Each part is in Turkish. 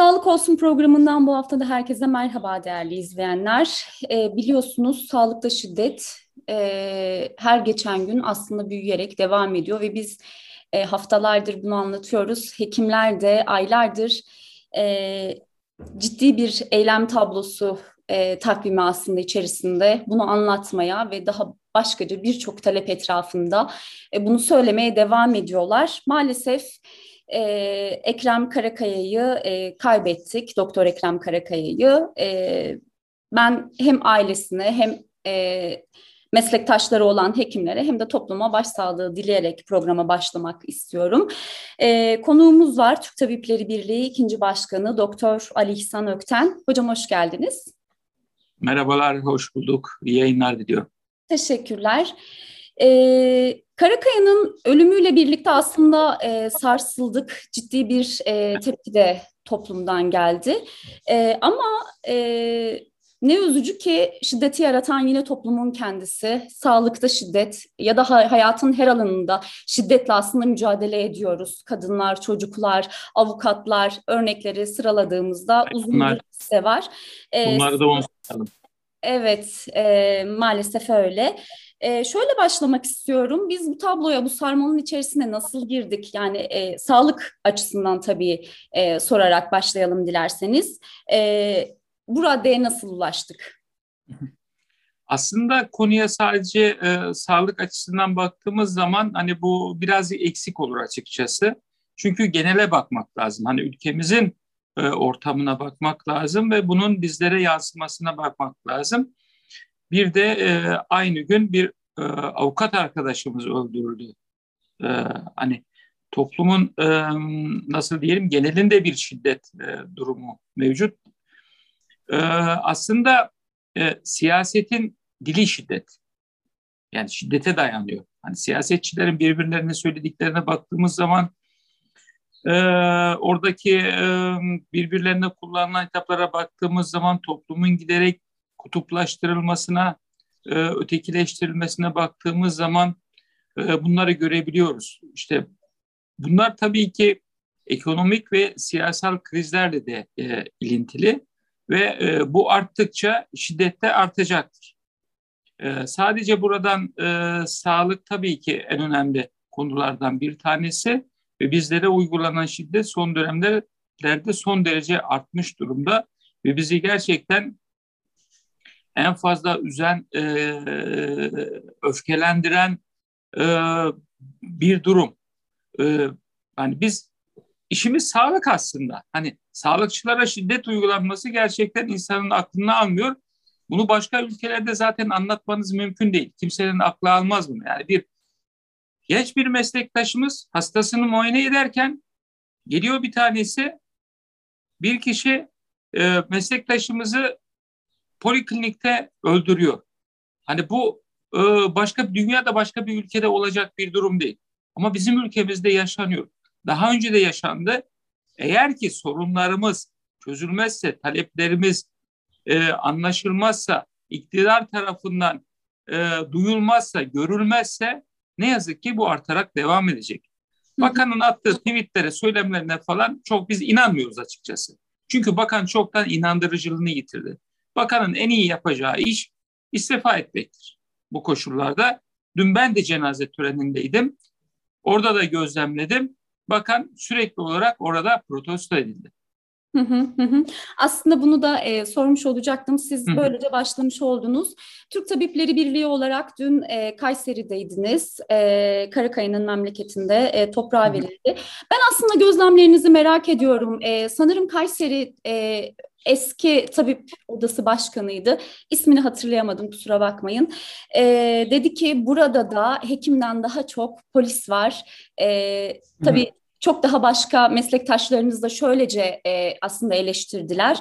Sağlık Olsun programından bu hafta da herkese merhaba değerli izleyenler. E, biliyorsunuz sağlıkta şiddet e, her geçen gün aslında büyüyerek devam ediyor ve biz e, haftalardır bunu anlatıyoruz. Hekimler de aylardır e, ciddi bir eylem tablosu e, takvimi aslında içerisinde bunu anlatmaya ve daha başkaca birçok talep etrafında e, bunu söylemeye devam ediyorlar. Maalesef e, Ekrem Karakaya'yı e, kaybettik, Doktor Ekrem Karakaya'yı. E, ben hem ailesine hem e, meslektaşları olan hekimlere hem de topluma başsağlığı dileyerek programa başlamak istiyorum. E, konuğumuz var Türk Tabipleri Birliği ikinci Başkanı Doktor Ali İhsan Ökten. Hocam hoş geldiniz. Merhabalar, hoş bulduk. İyi yayınlar diliyorum. Teşekkürler. Ee, Karakaya'nın ölümüyle birlikte aslında e, sarsıldık. Ciddi bir e, tepki de toplumdan geldi. E, ama e, ne üzücü ki şiddeti yaratan yine toplumun kendisi. Sağlıkta şiddet ya da hayatın her alanında şiddetle aslında mücadele ediyoruz. Kadınlar, çocuklar, avukatlar örnekleri sıraladığımızda uzun Bunlar, bir liste var. Ee, bunları da unutmayalım. Evet, e, maalesef öyle. E, şöyle başlamak istiyorum. Biz bu tabloya, bu sarmalın içerisine nasıl girdik? Yani e, sağlık açısından tabii e, sorarak başlayalım dilerseniz. E, bu raddeye nasıl ulaştık? Aslında konuya sadece e, sağlık açısından baktığımız zaman hani bu biraz eksik olur açıkçası. Çünkü genele bakmak lazım. Hani ülkemizin e, ortamına bakmak lazım ve bunun bizlere yansımasına bakmak lazım. Bir de e, aynı gün bir e, avukat arkadaşımız öldürüldü. E, hani toplumun e, nasıl diyelim genelinde bir şiddet e, durumu mevcut. E, aslında e, siyasetin dili şiddet. Yani şiddete dayanıyor. Hani siyasetçilerin birbirlerine söylediklerine baktığımız zaman e, oradaki e, birbirlerine kullanılan hitaplara baktığımız zaman toplumun giderek kutuplaştırılmasına, e, ötekileştirilmesine baktığımız zaman e, bunları görebiliyoruz. İşte bunlar tabii ki ekonomik ve siyasal krizlerle de e, ilintili ve e, bu arttıkça şiddette artacaktır. E, sadece buradan e, sağlık tabii ki en önemli konulardan bir tanesi ve bizlere uygulanan şiddet son dönemlerde son derece artmış durumda ve bizi gerçekten en fazla üzen, e, öfkelendiren e, bir durum. E, yani biz işimiz sağlık aslında. Hani sağlıkçılara şiddet uygulanması gerçekten insanın aklını almıyor. Bunu başka ülkelerde zaten anlatmanız mümkün değil. Kimsenin aklı almaz bunu. Yani bir genç bir meslektaşımız hastasını muayene ederken geliyor bir tanesi bir kişi e, meslektaşımızı poliklinikte öldürüyor. Hani bu e, başka bir dünyada başka bir ülkede olacak bir durum değil. Ama bizim ülkemizde yaşanıyor. Daha önce de yaşandı. Eğer ki sorunlarımız çözülmezse, taleplerimiz e, anlaşılmazsa, iktidar tarafından e, duyulmazsa, görülmezse ne yazık ki bu artarak devam edecek. Bakanın attığı tweetlere, söylemlerine falan çok biz inanmıyoruz açıkçası. Çünkü bakan çoktan inandırıcılığını yitirdi. Bakanın en iyi yapacağı iş istifa etmektir bu koşullarda. Dün ben de cenaze törenindeydim. Orada da gözlemledim. Bakan sürekli olarak orada protesto edildi. Hı hı hı. Aslında bunu da e, sormuş olacaktım. Siz böylece başlamış oldunuz. Türk Tabipleri Birliği olarak dün e, Kayseri'deydiniz. E, Karakaya'nın memleketinde e, toprağa verildi. Ben aslında gözlemlerinizi merak ediyorum. E, sanırım Kayseri e, eski tabip odası başkanıydı. İsmini hatırlayamadım kusura bakmayın. E, dedi ki burada da hekimden daha çok polis var. E, tabii hı çok daha başka meslektaşlarımız da şöylece e, aslında eleştirdiler.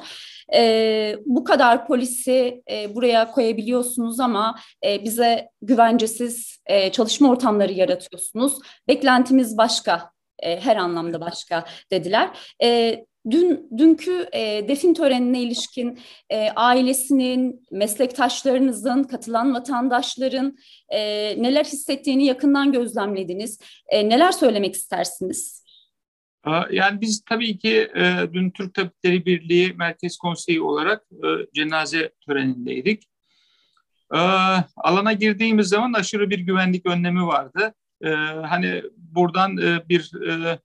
E, bu kadar polisi e, buraya koyabiliyorsunuz ama e, bize güvencesiz e, çalışma ortamları yaratıyorsunuz. Beklentimiz başka, e, her anlamda başka dediler. E, Dün dünkü e, defin törenine ilişkin e, ailesinin, meslektaşlarınızın, katılan vatandaşların e, neler hissettiğini yakından gözlemlediniz. E, neler söylemek istersiniz? Yani biz tabii ki e, dün Türk Tabipleri Birliği Merkez Konseyi olarak e, cenaze törenindeydik. E, alana girdiğimiz zaman aşırı bir güvenlik önlemi vardı. E, hani buradan e, bir e,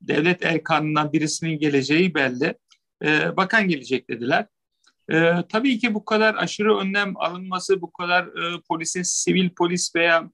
devlet erkanından birisinin geleceği belli. E, bakan gelecek dediler. E, tabii ki bu kadar aşırı önlem alınması, bu kadar e, polisin sivil polis veya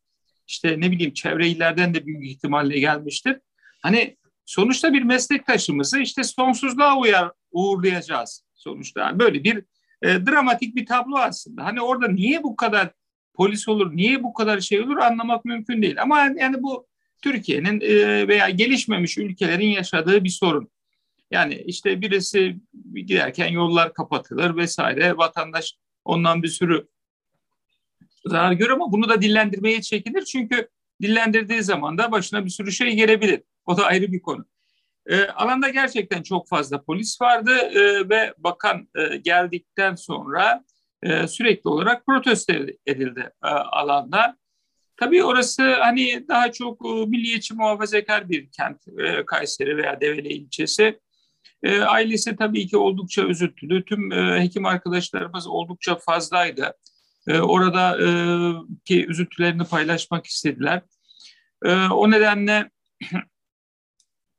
işte ne bileyim çevre illerden de büyük ihtimalle gelmiştir. Hani sonuçta bir meslektaşımızı işte sonsuzluğa uyar, uğurlayacağız sonuçta. Yani böyle bir e, dramatik bir tablo aslında. Hani orada niye bu kadar polis olur, niye bu kadar şey olur anlamak mümkün değil. Ama yani bu Türkiye'nin e, veya gelişmemiş ülkelerin yaşadığı bir sorun. Yani işte birisi giderken yollar kapatılır vesaire. Vatandaş ondan bir sürü zarar görür ama bunu da dillendirmeye çekinir. Çünkü dillendirdiği zaman da başına bir sürü şey gelebilir. O da ayrı bir konu. E, alanda gerçekten çok fazla polis vardı e, ve bakan e, geldikten sonra e, sürekli olarak protesto edildi e, alanda. Tabii orası hani daha çok e, milliyetçi muhafazakar bir kent e, Kayseri veya Develi ilçesi. E, ailesi tabii ki oldukça üzüntülü. Tüm hekim arkadaşlarımız oldukça fazlaydı. Orada ki üzüntülerini paylaşmak istediler. O nedenle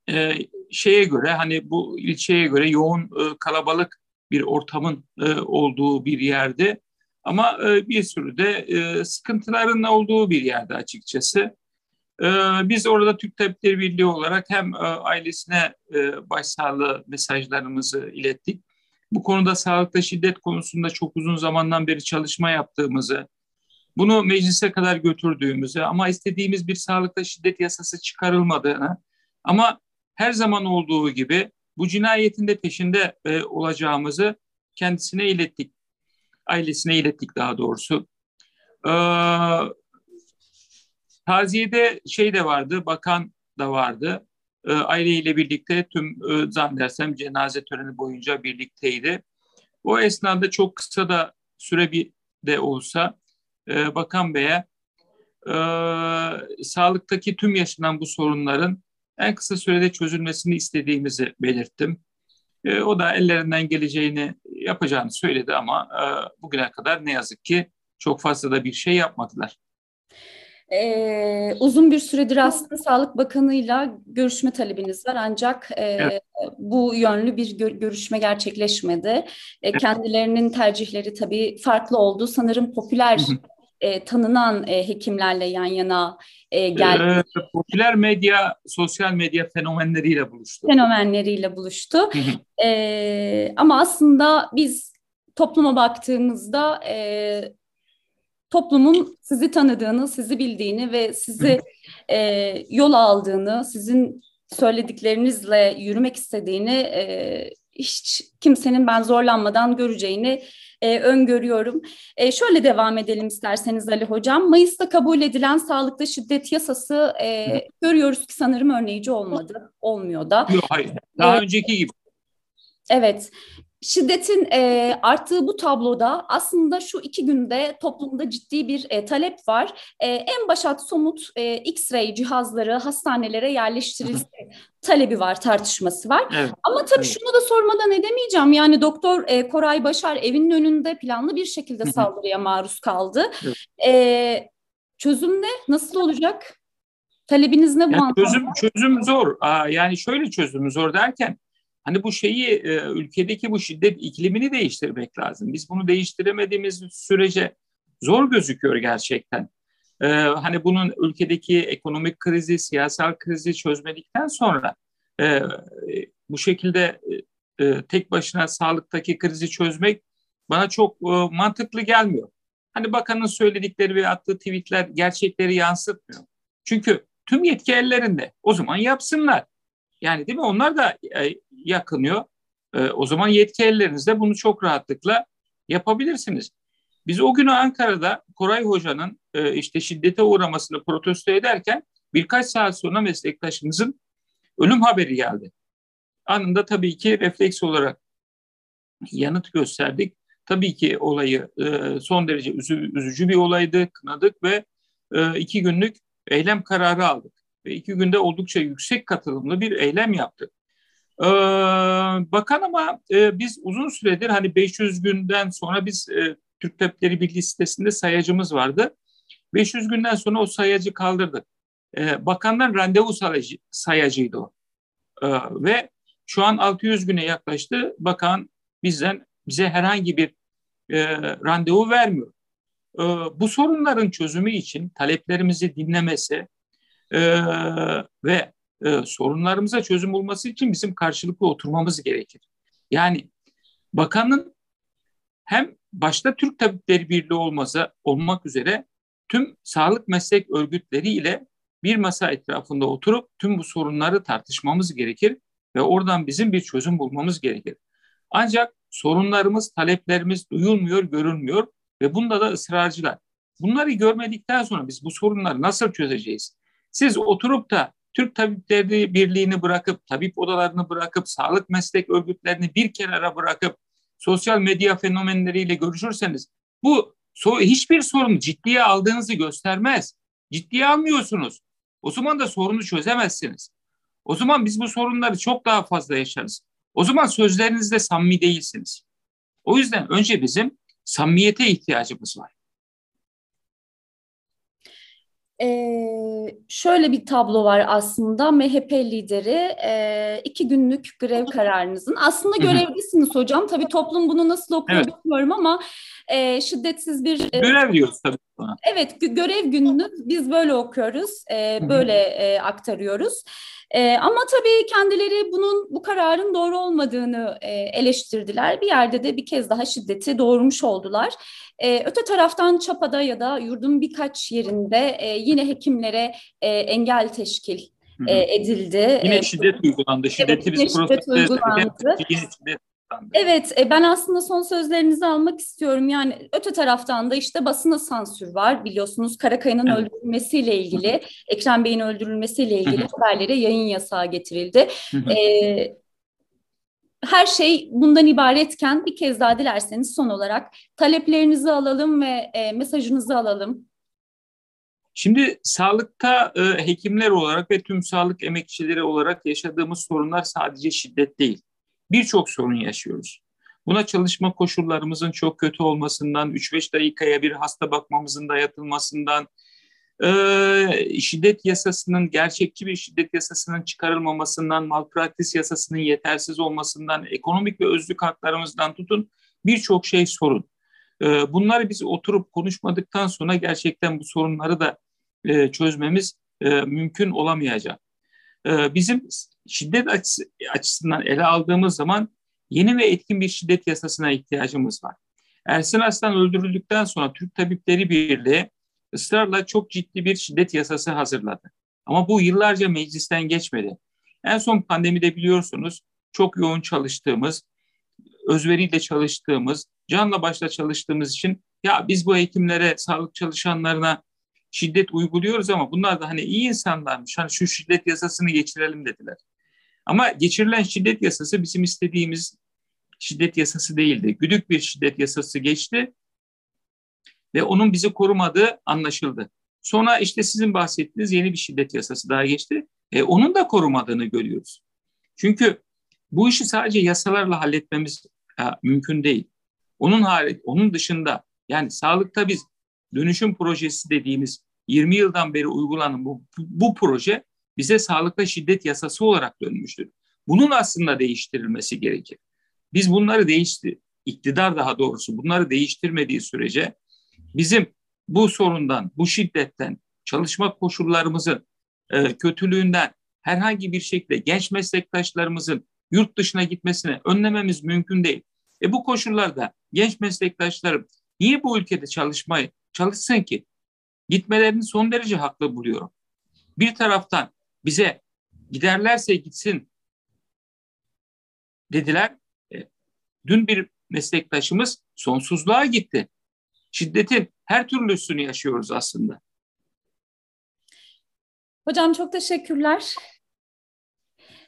şeye göre hani bu ilçeye göre yoğun kalabalık bir ortamın olduğu bir yerde ama e, bir sürü de e, sıkıntıların olduğu bir yerde açıkçası. E, biz orada Türk Tabipleri Birliği olarak hem e, ailesine e, başsağlığı mesajlarımızı ilettik. Bu konuda sağlıkta şiddet konusunda çok uzun zamandan beri çalışma yaptığımızı, bunu meclise kadar götürdüğümüzü ama istediğimiz bir sağlıkta şiddet yasası çıkarılmadığını ama her zaman olduğu gibi bu cinayetin de peşinde e, olacağımızı kendisine ilettik. Ailesine ilettik daha doğrusu. Ee, taziyede şey de vardı, bakan da vardı. Ee, aileyle birlikte tüm e, zannedersem cenaze töreni boyunca birlikteydi. O esnada çok kısa da süre bir de olsa e, Bakan Bey'e e, sağlıktaki tüm yaşanan bu sorunların en kısa sürede çözülmesini istediğimizi belirttim. E, o da ellerinden geleceğini yapacağını söyledi ama e, bugüne kadar ne yazık ki çok fazla da bir şey yapmadılar. Ee, uzun bir süredir aslında Sağlık Bakanı'yla görüşme talebiniz var ancak e, evet. bu yönlü bir gör- görüşme gerçekleşmedi. E, kendilerinin tercihleri tabii farklı oldu. Sanırım popüler e, tanınan e, hekimlerle yan yana e, geldi. E, popüler medya, sosyal medya fenomenleriyle buluştu. Fenomenleriyle buluştu. e, ama aslında biz topluma baktığımızda e, toplumun sizi tanıdığını, sizi bildiğini ve sizi e, yol aldığını, sizin söylediklerinizle yürümek istediğini e, hiç kimsenin ben zorlanmadan göreceğini e, öngörüyorum. E, şöyle devam edelim isterseniz Ali Hocam. Mayıs'ta kabul edilen sağlıkta şiddet yasası e, görüyoruz ki sanırım örneğici olmadı. Olmuyor da. Yok hayır. Daha ee, önceki gibi. Evet. Şiddetin e, arttığı bu tabloda aslında şu iki günde toplumda ciddi bir e, talep var. E, en başat somut e, X-ray cihazları hastanelere yerleştirilse talebi var, tartışması var. Evet. Ama tabii evet. şunu da sormadan edemeyeceğim. Yani Doktor e, Koray Başar evinin önünde planlı bir şekilde saldırıya maruz kaldı. Evet. E, çözüm ne? Nasıl olacak? Talebiniz ne bu yani Çözüm, çözüm zor. Aa, yani şöyle çözüm zor derken Hani bu şeyi e, ülkedeki bu şiddet iklimini değiştirmek lazım. Biz bunu değiştiremediğimiz sürece zor gözüküyor gerçekten. E, hani bunun ülkedeki ekonomik krizi, siyasal krizi çözmedikten sonra e, bu şekilde tek başına sağlıktaki krizi çözmek bana çok mantıklı gelmiyor. Hani bakanın söyledikleri ve attığı tweetler gerçekleri yansıtmıyor. Çünkü tüm yetki ellerinde. O zaman yapsınlar. Yani değil mi? Onlar da yakınıyor. E, o zaman yetki ellerinizde bunu çok rahatlıkla yapabilirsiniz. Biz o günü Ankara'da Koray Hoca'nın e, işte şiddete uğramasını protesto ederken birkaç saat sonra meslektaşımızın ölüm haberi geldi. Anında tabii ki refleks olarak yanıt gösterdik. Tabii ki olayı e, son derece üzü, üzücü bir olaydı, kınadık ve e, iki günlük eylem kararı aldık. ve iki günde oldukça yüksek katılımlı bir eylem yaptık. Ee, bakan ama e, biz uzun süredir hani 500 günden sonra biz e, Türk Tabipleri Birliği sitesinde sayacımız vardı. 500 günden sonra o sayacı kaldırdık. Ee, bakandan randevu sayacı, sayacıydı o. Ee, ve şu an 600 güne yaklaştı. Bakan bizden bize herhangi bir e, randevu vermiyor. E, bu sorunların çözümü için taleplerimizi dinlemesi e, ve e, sorunlarımıza çözüm bulması için bizim karşılıklı oturmamız gerekir. Yani bakanın hem başta Türk Tabipleri Birliği olmasa olmak üzere tüm sağlık meslek örgütleri ile bir masa etrafında oturup tüm bu sorunları tartışmamız gerekir ve oradan bizim bir çözüm bulmamız gerekir. Ancak sorunlarımız, taleplerimiz duyulmuyor, görülmüyor ve bunda da ısrarcılar. Bunları görmedikten sonra biz bu sorunları nasıl çözeceğiz? Siz oturup da Türk Tabipleri Birliği'ni bırakıp, tabip odalarını bırakıp, sağlık meslek örgütlerini bir kenara bırakıp, sosyal medya fenomenleriyle görüşürseniz bu so hiçbir sorun ciddiye aldığınızı göstermez. Ciddiye almıyorsunuz. O zaman da sorunu çözemezsiniz. O zaman biz bu sorunları çok daha fazla yaşarız. O zaman sözlerinizde samimi değilsiniz. O yüzden önce bizim samimiyete ihtiyacımız var. Ee, şöyle bir tablo var aslında. MHP lideri e, iki günlük grev kararınızın. Aslında görevlisiniz hocam. Tabii toplum bunu nasıl okuyor evet. bilmiyorum ama e, şiddetsiz bir e, görev diyoruz tabii buna. Evet görev gününü biz böyle okuyoruz. E, böyle e, aktarıyoruz. E, ama tabii kendileri bunun bu kararın doğru olmadığını e, eleştirdiler. Bir yerde de bir kez daha şiddeti doğurmuş oldular. E, öte taraftan Çapa'da ya da yurdun birkaç yerinde e, yine hekimlere e, engel teşkil e, edildi. Yine şiddet uygulandı. Şiddeti evet, biz şiddet uygulandı. Yine şiddet Evet, e, ben aslında son sözlerinizi almak istiyorum. Yani öte taraftan da işte basına sansür var. Biliyorsunuz Karakaya'nın evet. öldürülmesiyle ilgili, Ekrem Bey'in öldürülmesiyle ilgili haberlere yayın yasağı getirildi. ee, her şey bundan ibaretken bir kez daha dilerseniz son olarak taleplerinizi alalım ve e, mesajınızı alalım. Şimdi sağlıkta e, hekimler olarak ve tüm sağlık emekçileri olarak yaşadığımız sorunlar sadece şiddet değil birçok sorun yaşıyoruz. Buna çalışma koşullarımızın çok kötü olmasından, 3-5 dakikaya bir hasta bakmamızın dayatılmasından, e, şiddet yasasının, gerçekçi bir şiddet yasasının çıkarılmamasından, malpraktis yasasının yetersiz olmasından, ekonomik ve özlük haklarımızdan tutun birçok şey sorun. E, bunları biz oturup konuşmadıktan sonra gerçekten bu sorunları da e, çözmemiz mümkün olamayacak. Bizim şiddet açısından ele aldığımız zaman yeni ve etkin bir şiddet yasasına ihtiyacımız var. Ersin Aslan öldürüldükten sonra Türk Tabipleri Birliği ısrarla çok ciddi bir şiddet yasası hazırladı. Ama bu yıllarca meclisten geçmedi. En son pandemide biliyorsunuz çok yoğun çalıştığımız, özveriyle çalıştığımız, canla başla çalıştığımız için ya biz bu hekimlere, sağlık çalışanlarına şiddet uyguluyoruz ama bunlar da hani iyi insanlarmış. Hani şu şiddet yasasını geçirelim dediler. Ama geçirilen şiddet yasası bizim istediğimiz şiddet yasası değildi. Güdük bir şiddet yasası geçti ve onun bizi korumadığı anlaşıldı. Sonra işte sizin bahsettiğiniz yeni bir şiddet yasası daha geçti. E, onun da korumadığını görüyoruz. Çünkü bu işi sadece yasalarla halletmemiz e, mümkün değil. Onun hariç, onun dışında yani sağlıkta biz dönüşüm projesi dediğimiz 20 yıldan beri uygulanan bu, bu proje bize sağlıkta şiddet yasası olarak dönmüştür. Bunun aslında değiştirilmesi gerekir. Biz bunları değişti, iktidar daha doğrusu bunları değiştirmediği sürece bizim bu sorundan, bu şiddetten, çalışma koşullarımızın e, kötülüğünden herhangi bir şekilde genç meslektaşlarımızın yurt dışına gitmesini önlememiz mümkün değil. E bu koşullarda genç meslektaşlarım niye bu ülkede çalışmayı çalışsın ki? Gitmelerini son derece haklı buluyorum. Bir taraftan bize giderlerse gitsin dediler. E, dün bir meslektaşımız sonsuzluğa gitti. Şiddetin her türlüsünü yaşıyoruz aslında. Hocam çok teşekkürler.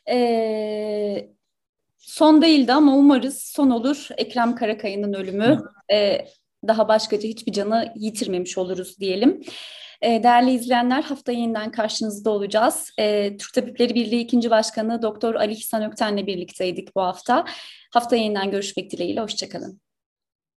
Ee, son değildi ama umarız son olur Ekrem Karakaya'nın ölümü. Ee, daha başkaca hiçbir canı yitirmemiş oluruz diyelim. E, değerli izleyenler hafta yeniden karşınızda olacağız. E, Türk Tabipleri Birliği 2. Başkanı Doktor Ali İhsan Ökten'le birlikteydik bu hafta. Hafta yeniden görüşmek dileğiyle. Hoşçakalın.